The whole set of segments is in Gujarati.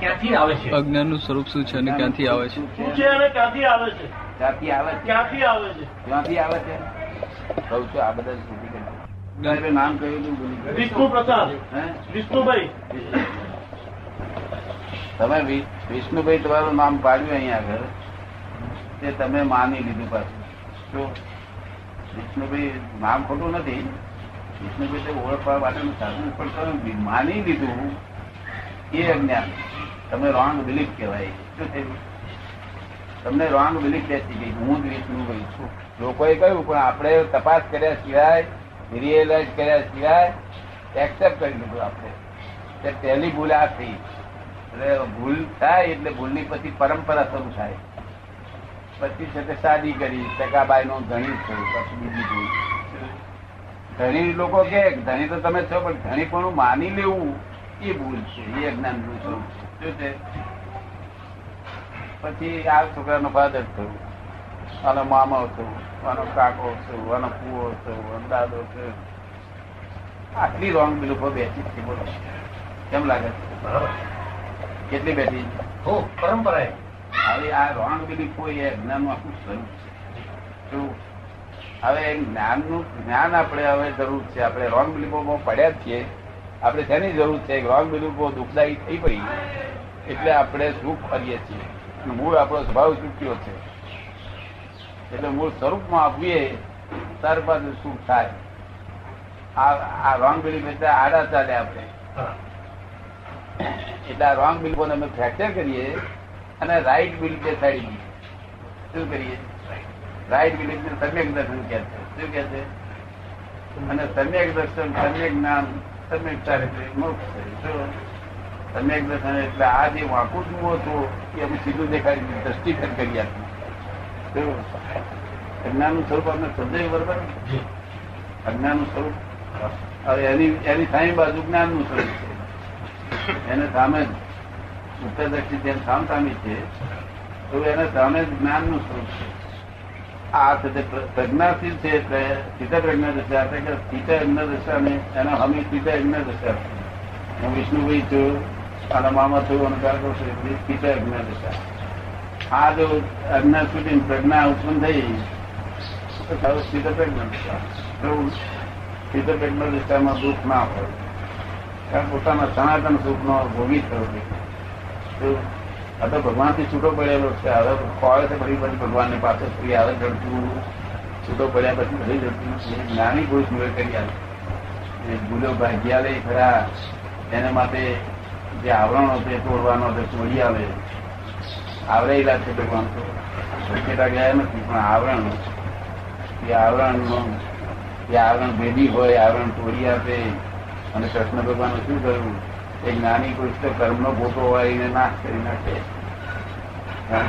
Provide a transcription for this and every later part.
ક્યાંથી આવે છે? અજ્ઞાનનું સ્વરૂપ શું છે અને ક્યાંથી આવે છે? શું છે અને ક્યાંથી આવે છે? ક્યાંથી આવે ક્યાંથી આવે છે? ક્યાંથી આવે છે? કહું છું આ બધા સુધી કરી સાહેબે નામ કહ્યું. વિષ્ણુ પ્રસાદ. વિષ્ણુભાઈ. તમે વિષ્ણુભાઈ તમારું નામ પાડ્યું અહીંયા આગળ. તે તમે માની લીધું પાછું. શું વિષ્ણુભાઈ નામ ખોટું નથી વિષ્ણુભાઈ તો ઓળખવા માટેનું સાધન પણ તમે માની લીધું. એ અજ્ઞાન. તમને રોંગ બિલીફ કહેવાય. શું થયું? તમને રોંગ બિલીફ બેસી ગઈ. હું જ વિષ્ણુભાઈ છું. લોકોએ કહ્યું, પણ આપણે તપાસ કર્યા સિવાય રિયલાઇઝ કર્યા સિવાય એક્સેપ્ટ કરી લીધું આપણે. પહેલી ભૂલ આ થઈ. એટલે ભૂલ થાય એટલે ભૂલની પછી પરંપરા શરૂ થાય. પછી છે તે શાદી કરી ટકાબાઈ નો ધણી થયું પછી બીજી ધણી લોકો કે, ધણી તો તમે છો, પણ ધણી પણ માની લેવું. એ ભૂલ છે એ અજ્ઞાનનું સ્વરૂપ છે. શું છે? પછી આ છોકરાનો ફાધર થયું. આનો મામા થયું આનો કાકો થયું આનો કુવો થયું આનો દાદો થયું. આટલી રોંગ બિલુફો બેસી છે બોલો. કેમ લાગે છે? કેટલી બેઠી હો પરંપરા હવે આ રોંગ બિલીફો એ અજ્ઞાનનું આખું સ્વરૂપ છે. શું? હવે જ્ઞાનનું જ્ઞાન આપણે હવે જરૂર છે. આપણે રોંગ બિલીફોમાં પડ્યા જ છીએ. આપણે શેની જરૂર છે? રોંગ બિલીફો દુઃખદાયી થઈ પડી, એટલે આપણે સુખ કરીએ છીએ. મૂળ આપણો સ્વભાવ ચૂક્યો છે? એટલે મૂળ સ્વરૂપમાં આપીએ ત્યાર બાદ સુખ થાય. આ રોંગ બિલીફ એટલે આડા ચાલે આપણે. એટલે આ રોંગ બિલીફોને અમે ફ્રેક્ચર કરીએ અને રાઈટ બિલ બેસાડી દઈએ શું કરીએ? રાઈટ બિલ સમ્યક દર્શન કહે છે. શું કે છે? અને સમ્યક દર્શન, સમ્યક જ્ઞાન મોક્ષ છે શું સમ્યક દર્શન એટલે આ જે વાંકું જુઓ છો એ અમે સીધું દેખાડી દીધું, દ્રષ્ટિગત કરી આપ્યું અજ્ઞાનનું સ્વરૂપ આપણે સમજાય બરોબર અજ્ઞાનનું સ્વરૂપ? હવે એની એની સામે બાજુ જ્ઞાનનું સ્વરૂપ છે. એને સામે જ ઉત્તર દક્ષિણ જેમ સામ સામી છે તો એને સામે જ જ્ઞાનનું સ્વરૂપ છે. આ પ્રજ્ઞાશીલ છે સ્થિત પ્રજ્ઞા દશા કે સ્થિત અજ્ઞ દશા ને એના હમી સીધા એમના દશા. હું વિષ્ણુભાઈ છું, આના મામા છું, અને કાકો છું, એટલે સ્થિત અજ્ઞ દશા. આ જો અજ્ઞા સુધી પ્રજ્ઞા ઉત્પન્ન થઈ, તો તારું સ્થિત પ્રજ્ઞ દશા. એવું પ્રજ્ઞા દશામાં દુઃખ ના હોય. કારણ પોતાના સનાતન સુખ નો ભોગી થયો આ તો ભગવાનથી છૂટો પડેલો છે. હવે ખોળે છે બધી બધી ભગવાન ને પાસે ફરી આવે જડતું છૂટો પડ્યા પછી બધી જડતું નાની ભૂલ ભૂલે કરી આવે એ ભૂલો ભાગ્યાલય ખરા. એના માટે જે આવરણો છે, તોડવાનો છે, તોડી આવે આવરેલા છે ભગવાન તો. સત્યતા ગયા નથી, પણ આવરણ એ આવરણ એ આવરણ ભેદી હોય, આવરણ તોડી આપે. અને કૃષ્ણ ભગવાન શું કર્યું એક નાની પુરુષ તો કર્મનો પોતો વાળીને નાશ કરી નાખે. કારણ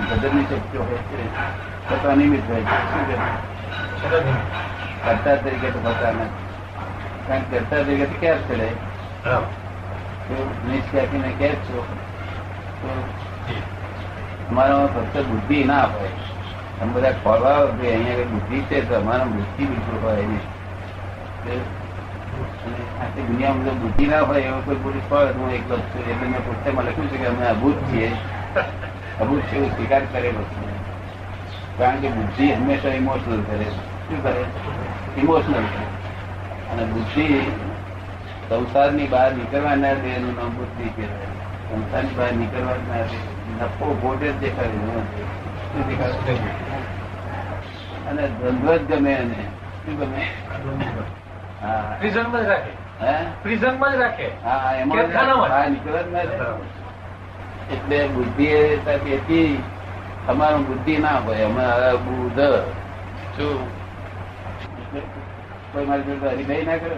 કે શક્તિઓ હોય છે. છતાં અનિમિત હોય છે? છતાં તરીકે તો થતા નથી. કારણ કે કરતા તરીકે તો કેસ ચડે બરાબર. તો નિષ્કાપીને કે છો. તમારામાં ફક્ત બુદ્ધિ ના હોય. તમે બધા ખોલવા અહીંયા બુદ્ધિ છે તો અમારા બુદ્ધિ બિલકુલ હોય નહીં. આખી દુનિયામાં જો બુદ્ધિ ના હોય એવો કોઈ પુરુષ હોય હું એકલો જ છું. એટલે મેં પુસ્તકમાં લખ્યું છે કે અમે અભૂત છીએ. અભૂત છે એવું સ્વીકાર કરેલો છે કારણ કે બુદ્ધિ હંમેશા ઇમોશનલ કરે. શું કરે? ઇમોશનલ છે. અને બુદ્ધિ સંસારની બહાર નીકળવા ના દે એનું નામ બુદ્ધિ કહેવાય. સંસારની બહાર નીકળવા ના દે નફો ભોટે જ દેખાડે શું દેખાડે અને ધંધો જ ગમે એને. શું ગમે? પ્રિઝનમાં જ રાખે. હે? પ્રિઝનમાં જ રાખે. હા એમાં કેદખાનામાં જ. જ ના. એટલે બુદ્ધિ એ તમારું બુદ્ધિ ના હોય. અમારા બુધ શું? કોઈ મારી જોડે હરિભાઈ ના કરે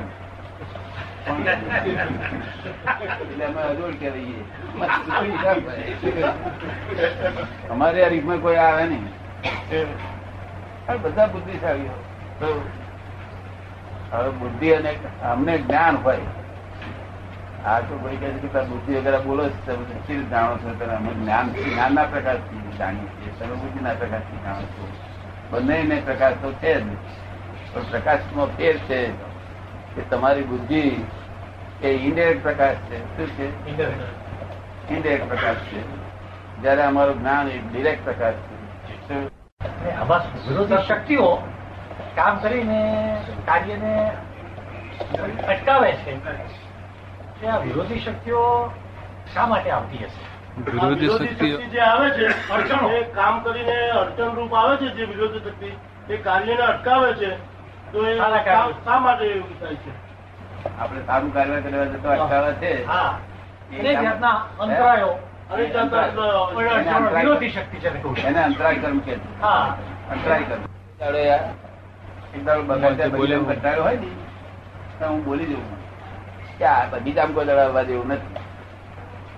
અમારે આ રીતમાં કોઈ આવે નહીં. આ બધા બુદ્ધિશાળી તો હવે બુદ્ધિ અને અમને જ્ઞાન હોય. આ તો કોઈ કહે છે કે બુદ્ધિ વગેરે બોલો છો તમે. જાણો છો? તમે અમે જ્ઞાન જ્ઞાનના પ્રકાશથી જાણીએ છીએ. તમે બુદ્ધિના પ્રકાશથી જાણો છો. બંને પ્રકાશ તો છે જ. પણ પ્રકાશમાં ફેર છે કે તમારી બુદ્ધિ એ ઇન્ડિરેક્ટ પ્રકાશ છે. શું છે? ઇન્ડિરેક્ટ. પ્રકાશ છે. જયારે અમારું જ્ઞાન એ ડિરેક્ટ પ્રકાશ છે. આમાં શક્તિઓ કામ કરીને કાર્યને અટકાવે છે. તે આ વિરોધી શક્તિઓ શા માટે આવતી હશે? વિરોધી શક્તિ જે આવે છે અડચણ. એ કામ કરીને અડચણ રૂપ આવે છે જે વિરોધી શક્તિ એ કાર્યને અટકાવે છે તો એ શા- માટે એવું થાય છે? આપણે સારું કાર્ય કરવા જતો અટકાવે છે. હા. એ જાતના અંતરાયો. અંતરાય. એને કર્મ કે અંતરાય કર્મ દાડો યાર, એક દાડો બગાડ્યા બોલે બગીચામાં કંટાળ્યો હોય ને તો હું બોલી દઉં કે આ બગીચામાં કોઈ જેવું નથી.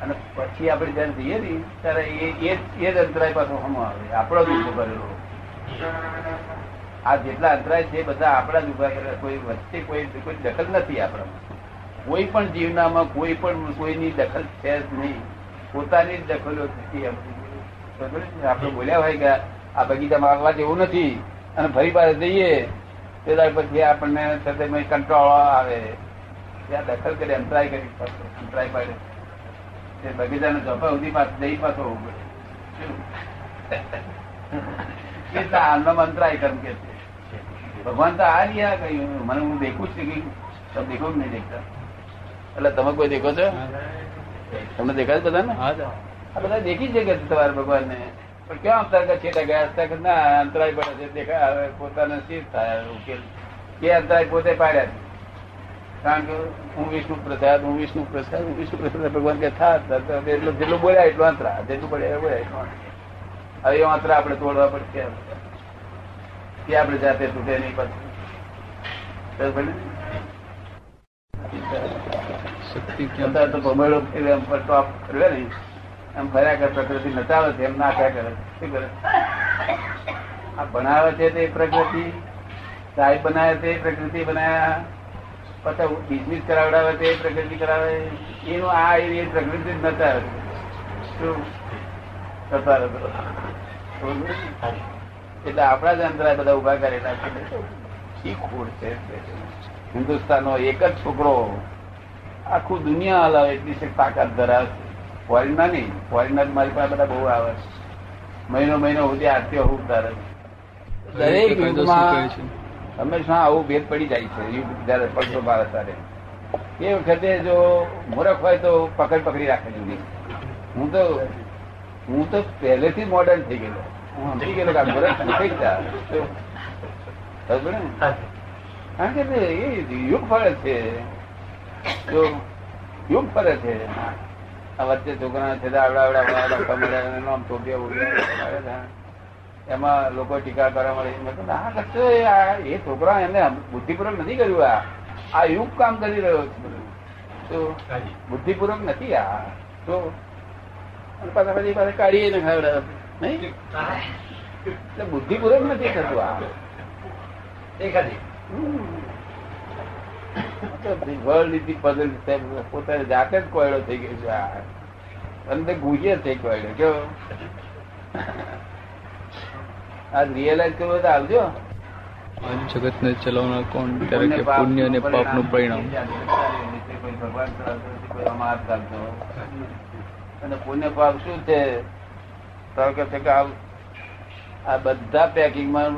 અને પછી આપણે જયારે જઈએ ને ત્યારે એ એ જ- અંતરાય પાછો હમો આવે. આપણો જ ઊભો કરેલો. આ જેટલા અંતરાય છે બધા આપણા જ ઊભા કરેલા. કોઈ વચ્ચે કોઈ કોઈ દખલ નથી આપણામાં. કોઈ પણ જીવનામાં કોઈ પણ કોઈની દખલ છે જ નહીં. પોતાની જ દખલો નથી. આપણે બોલ્યા હોય કે આ બગીચામાં આવવા જેવું નથી. અને ફરી પાસે જઈએ. દાડ પછી આપણને સાથે કંટાળો આવે. ત્યાં દખલ કરી અંતરાય કરી પડશે. અંતરાય પડે. તે બગીચાને ચોપા સુધી પાછું જઈ પાછો હોવું આનો અંતરાય કર્મ કે છે. ભગવાન તો આ રહ્યા કહ્યું મને હું દેખું છું કે તમે દેખો નહીં દેખતા? એટલે તમે કોઈ દેખો છો? તમને દેખાય બધા ને હા આ બધા દેખી કે તમારા ભગવાન ને પણ ક્યાં અંતર કે છેટા ગયા? ના અંતરાય પડે છે દેખાય હવે પોતાને શી થાય ઉકેલ. કે અંતરાય પોતે પાડ્યા કારણ કે હું વિષ્ણુ પ્રસાદ હું વિષ્ણુ પ્રસાદ હું વિષ્ણુ પ્રસાદ ભગવાન કે થા એટલું જેટલું બોલ્યા એટલું અંતરા. જેટલું બોલ્યા એટલું અંતરા. હવે એ અંતરા આપણે તોડવા પડશે કે આપણે જાતે તૂટે નહીં પાછું. શક્તિ કેમ? તો ફેરવે એમ પર ટોપ ફેરવે ને? એમ ફર્યા કરે, પ્રકૃતિ નચાવે છે, એમ નાખ્યા કરે. શું કરે? આ બનાવે છે તે પ્રકૃતિ, સાહેબ બનાવે તે પ્રકૃતિ બનાવ્યા પછી બિઝનેસ કરાવડાવે તે પ્રકૃતિ કરાવે. એનું આ એ પ્રકૃતિ જ નચાવે છે. શું? કરતા એટલે આપણા જ અંતરાય બધા ઊભા કરેલા છે. ખોટ છે? હિન્દુસ્તાનનો એક જ છોકરો. આખું દુનિયા હલાવે, એટલી તાકાત ધરાવે છે. ફોરેનના નહીં. ફોરેનના મારી પાસે બધા બહુ આવે છે. મહિનો મહિનો સુધી આરતીઓ હું તારે દરેક યુગમાં હંમેશા આવું ભેદ પડી જાય છે. યુગ જયારે પડતો ભારત ત્યારે એ વખતે જો મૂરખ હોય તો પકડ પકડી રાખે જુદી હું તો હું તો પહેલેથી મોડર્ન થઈ ગયેલો. હું સમજી ગયેલો કે મૂરખ નથી? કારણ કે યુગ ફરે છે. જો યુગ ફરે છે. વચ્ચે છોકરા છે તે આવડા આવડા આવડા ડોક્ટર મળ્યા અને નામ ટોપિયા બોલ્યા એમાં લોકો ટીકા કરવા મળે મેં ના કશો એ આ- એ છોકરા એમને બુદ્ધિપૂર્વક નથી કર્યું આ. આ યુગ કામ કરી રહ્યો. તો બુદ્ધિપૂર્વક નથી આ. તો પાછા પછી પાછા કાઢીએ ને ખાવડાવે. નહીં? એટલે બુદ્ધિપૂર્વક નથી થતું આ. દેખાતી વર્લ્ડ પઝલ પોતાની જાતે જ કોયડો થઈ ગયો છે. અંદર ગુજે છે કોયડો. કેવો આ રિયલાઇઝ કરવો તો આવજો. જગત ને ચલાવનાર કોણ? ત્યારે કે પુણ્ય અને પરિણામ આમાં હાથ ચાલતો અને પુણ્ય પાપ શું છે? ધારો કે આ બધા પેકિંગમાં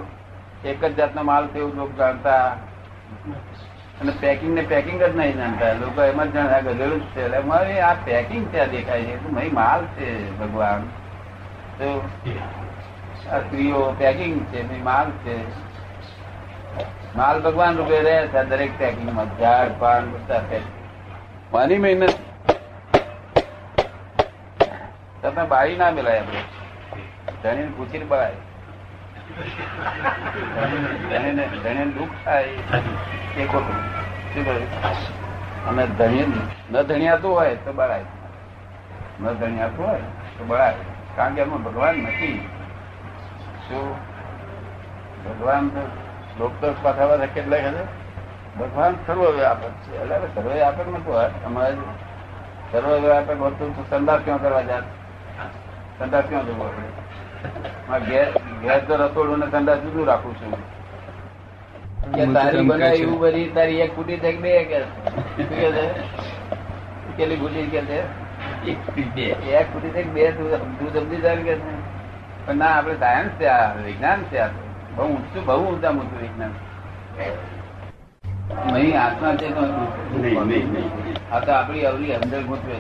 એક જ જાતનો માલ એવું લોકો જાણતા. અને પેકિંગ ને પેકિંગ જ નહીં જાણતા. લોકો એમ જ જાણે, આ ગધેડું જ છે. એટલે મારે આ પેકિંગ ત્યાં દેખાય છે. મહી માલ છે, ભગવાન. તો આ સ્ત્રીઓ પેકિંગ છે માલ છે. માલ ભગવાન રૂપે રહે છે, આ દરેક પેકિંગમાં ઝાડ, પાન, બધા પેકિંગ માની મહેનત. તમે બાળી ના મેલાય આપણે. ધણીને પૂછીને બળાય ધણીને ધણીને દુઃખ થાય. એ ખોટું શું કહ્યું? અને ધણી ન ધણિયાતું હોય તો બળાય. ન ધણિયાતું હોય તો બળાય. કારણ કે એમાં ભગવાન નથી. શું? ભગવાન તો પાછા પાછા કેટલા છે? ભગવાન સર્વવ્યાપક છે. એટલે સર્વ વ્યાપક નતું હોય અમારે સર્વવ્યાપક હોતું તો સંદાસ ક્યાં કરવા જાત? સંદાસ ક્યાં જવું આપણે? ઘેર ઘેર તો રસોડું ને જુદું રાખું છું. કે તારી બનાવી એવું બધી તારી એક ફૂટી બે કે? છે? કેટલી ભૂલી કે છે? એક ફૂટી બે એક ફૂટી છે બે? તું તું સમજી જાય કે પણ ના આપડે સાયન્સ છે આ વિજ્ઞાન છે આ. બહુ ઊંચું બહુ ઊંચા ઊંચું વિજ્ઞાન નહીં આત્મા છે આ તો આપડી અવરી અંદર ગૂંચવે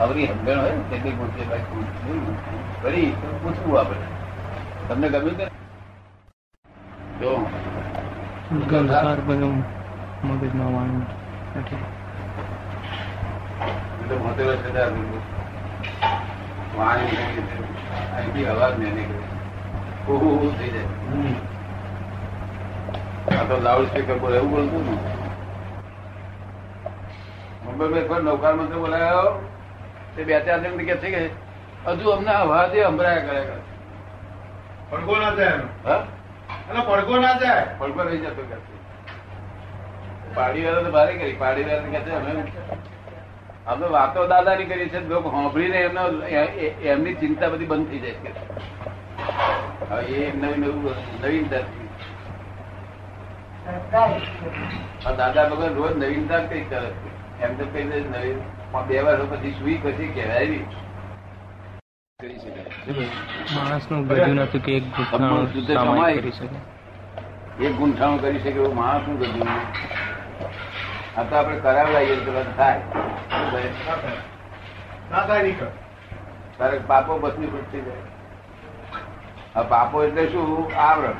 અવરી સમજણ હોય ને તેટલી ગૂંચવે ફરી પૂછવું આપણે. તમને ગમ્યું કે જો. ગંધકાર બધું મગજમાં વાળું નથી અવાજ નહીં નીકળે. થઈ જાય. આ તો લાઉડ સ્પીકર બોલે એવું બોલતું ને મુંબઈ નૌકાર મંત્રી બોલાયો. તે બે ચાર જણ કે છે કે હજુ અમને અવાજ સંભળાયા કરે કરે. પડઘો ના જાય એનો. પડઘો ના જાય પડકો રહી જતો કે પાડી વાળા તો ભારે કરી પાડી વાળા કે છે અમે અમે વાતો દાદાની કરીએ છીએ લોકો સાંભળીને એમનો એમની ચિંતા બધી બંધ થઈ જાય છે. હવે એ નવી નવું નવીનતા દાદા ભગવાન રોજ નવીનતા કઈ કરે એમ તો કઈ નવીન બે વર્ષ પછી સુઈ પછી કહેવાય માણસનું ગજું નથી કે એક ગુઠાણું સામાયિક કરી શકે. એક ગુંઠાણું કરી શકે એવું માણસ શું કર્યું આ તો આપણે કરાવડાવીએ તો થાય. થાય? થાય તારે પાપો બસની થઈ જાય. આ પાપો એટલે શું? આવરણ.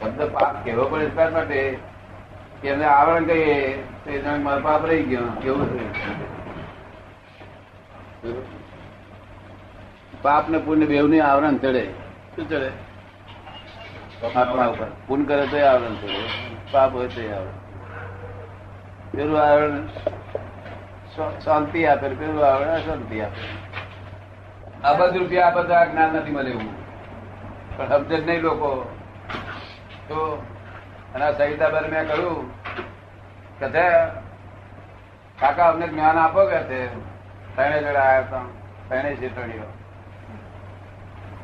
શબ્દ પાપ કહેવો પડે એટલા માટે કે એને આવરણ કહીએ તો એના પાપ રહી ગયો. કેવું છે પાપ ને પુણ્ય બેવની આવરણ ચડે. શું ચડે? આત્મા ઉપર. પુન કરે તો આવરણ ચડે. પાપ હોય તો આવરણ પેલું આવરણ શાંતિ આપે પેલું આવરણ અશાંતિ આપે. અબધ રૂપિયા આપે તો આ જ્ઞાન નથી મળે એવું. પણ સમજે જ નહીં લોકો. તો અને આ સહિતાબેન મેં કહ્યું કે કાકા અમને જ્ઞાન આપો કે તે? ત્રણે જણા આવ્યા હતા. ત્રણે શેઠણીઓ.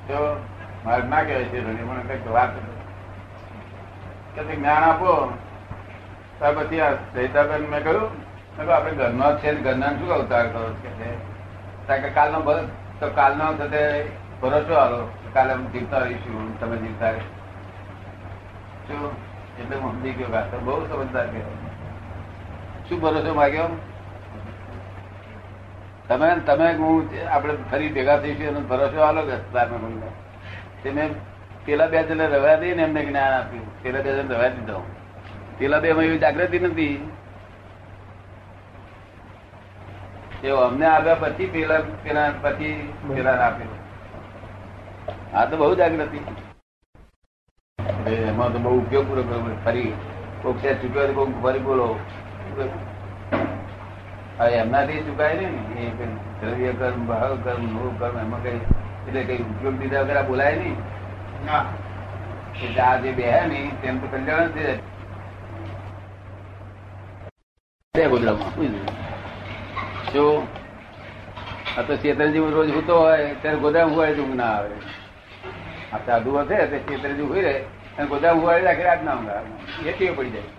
તો મારે ના કહેવાય શેઠણી મને કંઈક વાત કે જ્ઞાન આપો. ત્યાર પછી આ સહિતાબેન મેં કહ્યું, મેં ઘરનો છે ઘરના શું અવતાર કરો? કે કાલનો તો કાલનો થતે ભરોસો આલો કાલે અમે જીવતા રહીશું તમે જીવતા રહીશું. એટલે હું સમજી ગયો વાત બહુ સમજદાર કહેવાય. શું ભરોસો માગ્યો? તમે તમે હું ફરી ભેગા થઈશું ભરોસો આલો કે મેં પેલા બે જણ રવા દઈને એમને જ્ઞાન આપ્યું. પેલા બે જણ રવા દીધો પેલા બે એવી જાગૃતિ નથી. એવો અમને આવ્યા પછી પેલા પેલા, પછી પેલા આપેલું આ તો બહુ જાગૃતિ. એમાં તો બહુ ઉપયોગ પૂરો ફરી કોક ત્યાં ચૂક્યો કોક ફરી બોલો. હવે એમનાથી ચુકાય ને. એ દ્રવ્ય કર્મ ભાવ કર્મ નો કર્મ એમાં કઈ એટલે કઈ ઉપયોગ દીધા વગર બોલાય નહીં? એટલે આ જે બે ને તેમ તો કલ્યાણ છે. બે ગોદડામાં જો આ તો ચેતનજી રોજ હોતો હોય ત્યારે ગોદામ હોય ઊંઘ ના આવે? આ સાધુ હશે તે ચેતનજી હોય રહે અને ગોદામ હોય આખી રાત ના ઊંઘ આવે એ ટેવ પડી જાય.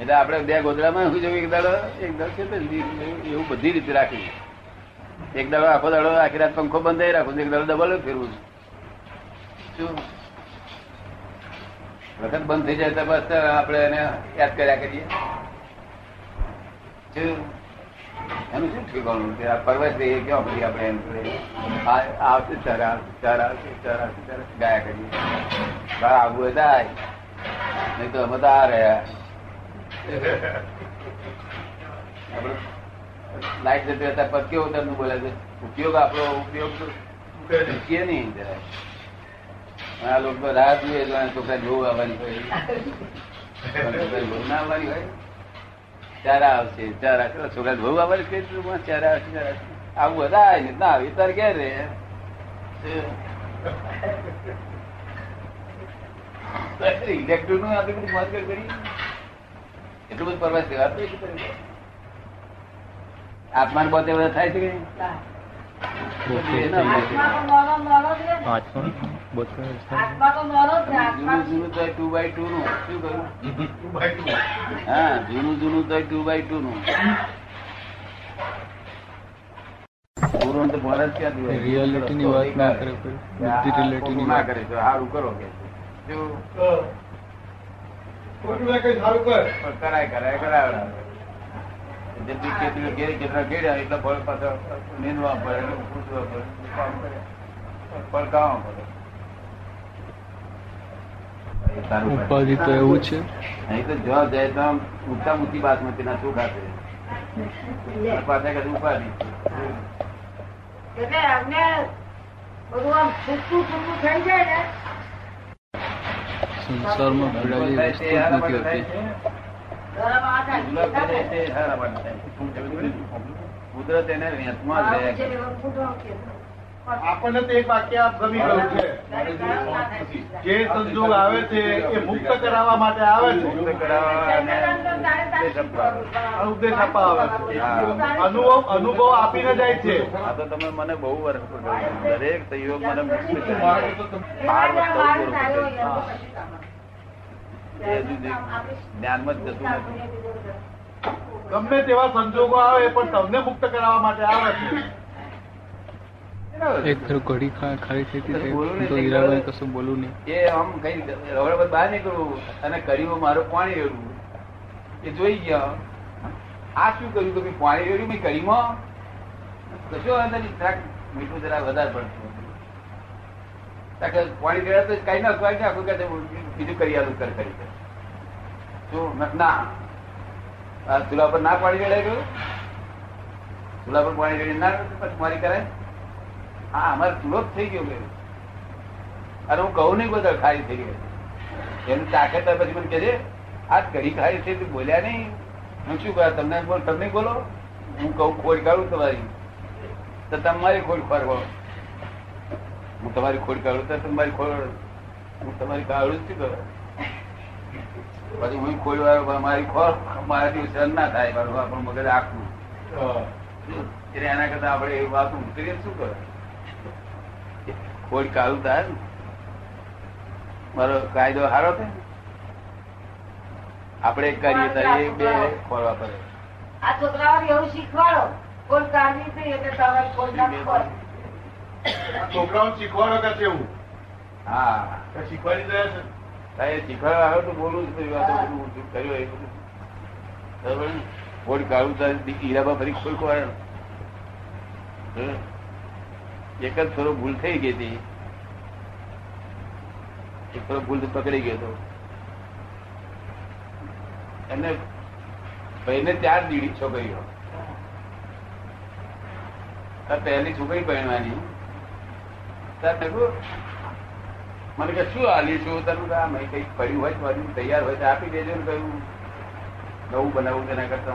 એટલે આપણે બે ગોદડામાં શું જવું, એક દાડો એક દાડો એવું બધી રીતે રાખી એક દાડો આખો દાડો આખી રાત પંખો બંધ રાખું, એક દાડો ડબલ ફેરવું. શું? વખત બંધ થઈ જાય તો બસ આપણે એને યાદ કર્યા કરીએ. એનું શું ઠેકાણું કે આ પર્વત રહીએ ક્યાં પછી આપણે એમ આવશે, ચાર આવશે ચાર આવશે ચાર આવશે, ચાર ગાયા કરીએ. આવવું હોય આય. નહીં તો અમે તો આ રહ્યા. લાઈટ જતી હતા પદ કેવો તમને બોલે છે? ઉપયોગ આપણો ઉપયોગ મૂકીએ નહીં જરાય. આ લોકો રાહ જોઈએ એટલે છોકરા જોવું આવવાની હોય. ના આવવાની હોય. ચારા આવશે ચારા. કરો છોકરા બહુ આવવાની કઈ ચારા આવશે ચારા આવું બધા આવે ને આવે. તાર રે ઇલેક્ટ્રિકનું આપણે બધું મોજ કરી એટલું બધું પરવાસ તો એટલી પોતે બધા થાય. છે કે? રિયાલિટી ની. વાત ના કરે બુદ્ધિ રિલેટિવ ના કરે સારું કરો કરે તો સારું કરો. પણ કરાય કરાય કરાવડાવે જેટલી ખેતરી ઘેરી ખેતરા ઘેર્યા એટલા ફળ પાછા નીંદવા પડે એટલે પૂછવા પડે કામ કરે. પડકાવવા પડે એ સારું કરે. ઉપાધિ તો એવું છે. અહીં તો જવાબ જાય તો આમ ઊંચા ઊંચી બાસમતી ના શું ખાતે પાસે કદી ઉપાધિ. બધું આમ છૂટું છૂટું થઈ જાય ને સંસારમાં પીડા વસ્તુ જ નથી હોતી. કુદરત એને વેચમાં જ રહે છે. આપણને તો એક વાક્ય ગમી ગયું છે. જે સંજોગ આવે છે એ મુક્ત કરાવવા માટે આવે છે. ઉપદેશ આપવા. આવે છે. અનુભવ અનુભવ આપીને જાય છે. આ તો તમે મને બહુ વર્ષ દરેક સહયોગ મને મુક્ત જ્ઞાનમાં જ જતું નથી. ગમે તેવા સંજોગો આવે પણ તમને મુક્ત કરાવવા માટે આવે છે. એક ધારો ઘડી ખાલી થઈ હતી તો- તો કશું બોલું નહીં. એ આમ કઈ રવડ બહાર નીકળવું અને કર્યું મારું પાણી વેરવું એ જોઈ ગયા. આ શું કર્યું? કે મેં પાણી વેર્યું મેં કરીમાં કશો અંદર નહીં. મીઠું જરા વધારે પડતું પાણી વેરા તો કઈ ના કઈ નાખું કે બીજું કરી આલું કર કરી. ના આ ચૂલા પર ના પાણી વેડાઈ ગયું? ચૂલા પર પાણી વેડી ના પછી મારી કરાય? હા અમારે જ થઈ ગયો અરે હું કહું નહીં બધા ખારી થઈ ગયો. એનું તાકાત પછી મને કહે આ કઢી ખારી છે તું બોલ્યા નહીં. હું શું કહ્યું તમને બોલ તમને બોલો. હું કહું ખોડ કાઢું તમારી. તો તમારી ખોડ ખોરવો હું તમારી ખોડ કાઢું તો તમારી ખોડ હું તમારી કાઢું શું કરો પછી હું ખોડ વાળો મારી ખોર મારાથી સહન ના થાય મારું આપણું મગજ આખું. એટલે એના કરતા આપણે એ વાત ઉતરીએ શું કરે ખોડ કાઢું થાય ને? મારો કાયદો સારો છે? આપણે કરીએ તો એ બે ખોરવા પડે. આ છોકરાઓને એવું શીખવાડો. કોઈ કાઢવી છે એટલે તમે કોઈ ના છોકરાઓને શીખવાડો કે છે એવું હા શીખવાડી રહ્યા છે? તારે શીખવાડવા આવ્યો તો બોલું જ નહીં. તો બધું ઊંધું કર્યું એ બધું. બરાબર? ખોડ કાઢું તો હીરાબા ફરી ખોડ ખોવાય એક જ થોડો ભૂલ થઈ ગઈ હતી. એક થોડો ભૂલ પકડી ગયો હતો. એને ભાઈને ચાર દીડી છોકરીઓ. પહેલી છોકરી પહેરવાની મને કે શું હાલી છું? કે આ મેં કઈ કર્યું હોય તો હજુ તૈયાર હોય તો આપી દેજો ને કહ્યું. નવું બનાવવું તેના કરતા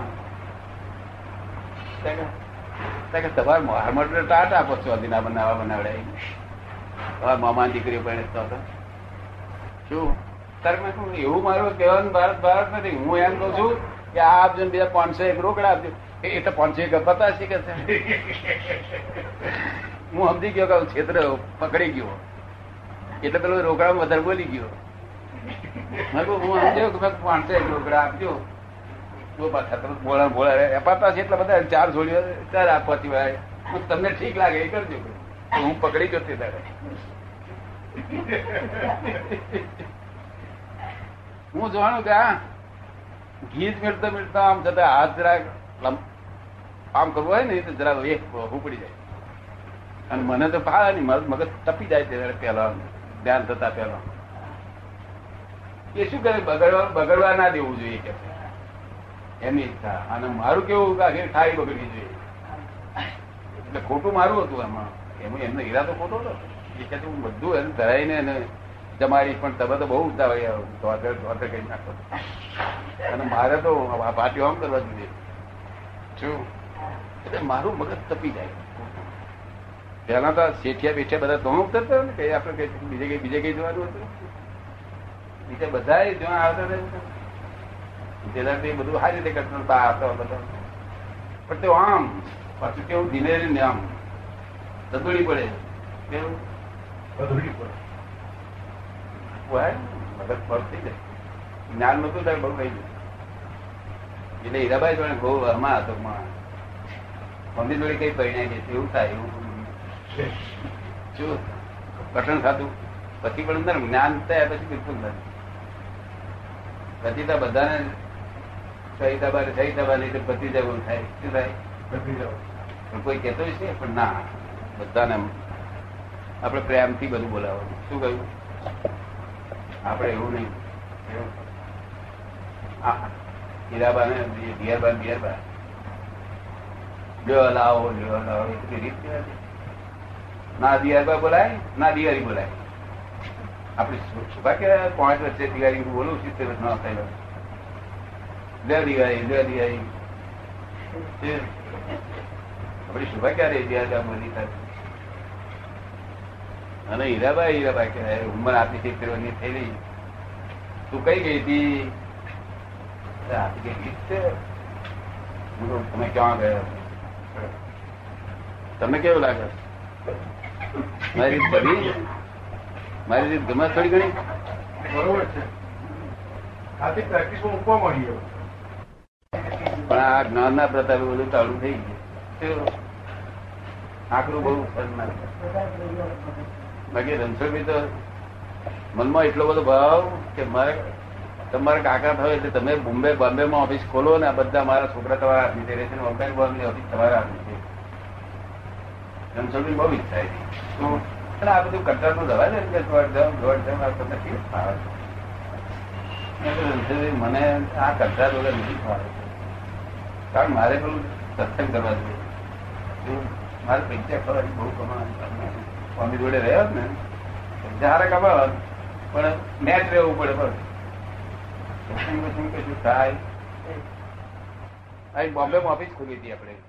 તમારે મારા ટાટ આપો છો હજી બનાવવા બનાવડાય તમારા મામા દીકરીઓ પણ શું? તારે મેં કહ્યું, એવું મારું કહેવાનું ભારત ભારત નથી. હું એમ કહું છું કે આ આપજો બીજા પાંચસો એક રોકડા આપજો. એ તો પાંચસો એક પતા છે. કે હું સમજી ગયો કે ક્ષેત્ર પકડી ગયો. એટલે પેલો રોકડામાં વધારે બોલી ગયો. હું સમજ્યો કે પાંચસો એક રોકડા આપજો. ચાર છોડ્યો ચાર આપવાથી વાળા. હું તમને ઠીક લાગે, એ કરજો. હું પકડી ગયો તે દાડે હું જાણું કે આ મેળતા મેળતા આમ છતાં હાથ જરા આમ કરવું હોય ને તો જરા એક ઉપડી જાય. અને મને તો ફાળે નહીં મારું મગજ તપી જાય ત્યારે પહેલા ધ્યાન થતા પહેલા એ શું કરે? બગડવા બગડવા ના દેવું જોઈએ કે. એમની ઈચ્છા અને મારું કેવું કે આખી ઠાઈ બગડવી જોઈએ એટલે ખોટું મારું હતું એમાં. એમાં એમનો ઈરાદો ખોટો હતો. એટલે હું બધું એને ધરાઈને એને જમાડી પણ તમે તો બહુ ઉતાવળી હોય ધોતર કઈ નાખો. અને મારે તો આ પાટીઓ આમ કરવા જોઈએ શું? એટલે મારું મગજ તપી જાય. પહેલા તો શેઠિયા બેઠિયા બધા તો ઉતરતા ને કઈ આપણે કઈ બીજે કઈ બીજે કઈ જોવાનું હતું? બીજા બધા જોવા આવતા હતા. તેનાથી બધું સારી રીતે હતા આવતા બધા. પણ તે આમ પાછું કેવું ધીરે ને આમ. તંદુરી પડે. કેવું? બધુડી પડે. મગજ પગ થઈ જાય. જ્ઞાન નતું ત્યારે બહુ થઈ ગયું. એટલે હીરાબાઈ જોડે બહુ હમા હતો મમ્મી જોડે કઈ પરિણામ કે એવું થાય એવું. શું? કઠણ ખાતું પછી પણ અંદર જ્ઞાન થયા પછી બિલકુલ નથી. પછી તો બધાને સહિતાબાને દબા નહીં પતી જવું થાય શું થાય બધી જવું પણ કોઈ કહેતો છે પણ ના બધાને આપણે પ્રેમથી બધું બોલાવવાનું શું કહ્યું આપણે એવું નહીં હીરાબા ને હીરાબાને બિયરબા બિયરબા લ્યો લાવો લ્યો લાવો એટલી રીત. ના દિયારબા બોલાય ના દિવાળી બોલાય આપણે શું કે પાંચ વચ્ચે હું બોલું છું તે ન થયેલો લે દિવાળી લે દિવાળી છે. આપણી શુભા ક્યારે દિયારબા થાય અને હીરાબાઈ હીરાબાઈ કહેવાય, ઉંમર આપી છે ફેરવાની થઈ રહી. તું કઈ ગઈ હતી? કઈ ગીત છે. તમે ક્યાં ગયા? તમને કેવું લાગે? મારી રીત ભરી મારી રીત ગમે થોડી ઘણી? બરોબર છે. આથી પ્રેક્ટિસમાં મૂકવા માંડીએ. પણ આ જ્ઞાનના પ્રતાપે બધું ચાલુ થઈ ગયું? આકરું બહુ બાકી રણછોડભાઈ તો મનમાં એટલો બધો ભાવ કે મારે તમારા કાકા થયો એટલે તમે બોમ્બે બોમ્બે માં ઓફિસ ખોલો ને આ બધા મારા છોકરા તમારા હાથની થઈ રહેશે બોમ્બે બોમ્બે ઓફિસ તમારા હાથની છે રણછોડભાઈ બહુ ઈચ્છા હતી? પણ આ બધું કંટાળનું દવા ને જાઉં, દોડ જાઉં, આ તમને કેવું છે? રણછોડભાઈ, મને આ કટરા વગર નથી ફાવે કારણ મારે પણ સત્સંગ કરવા જોઈએ. મારે પૈસા ખબર બહુ કમાવાની સ્વામી જોડે રહ્યો ને પૈસા હારા કમાવા પણ મેચ રહેવું પડે બસ. સત્સંગ બસંગ કશું થાય? અહીં બોમ્બે ઓફિસ ખોલી હતી આપણે.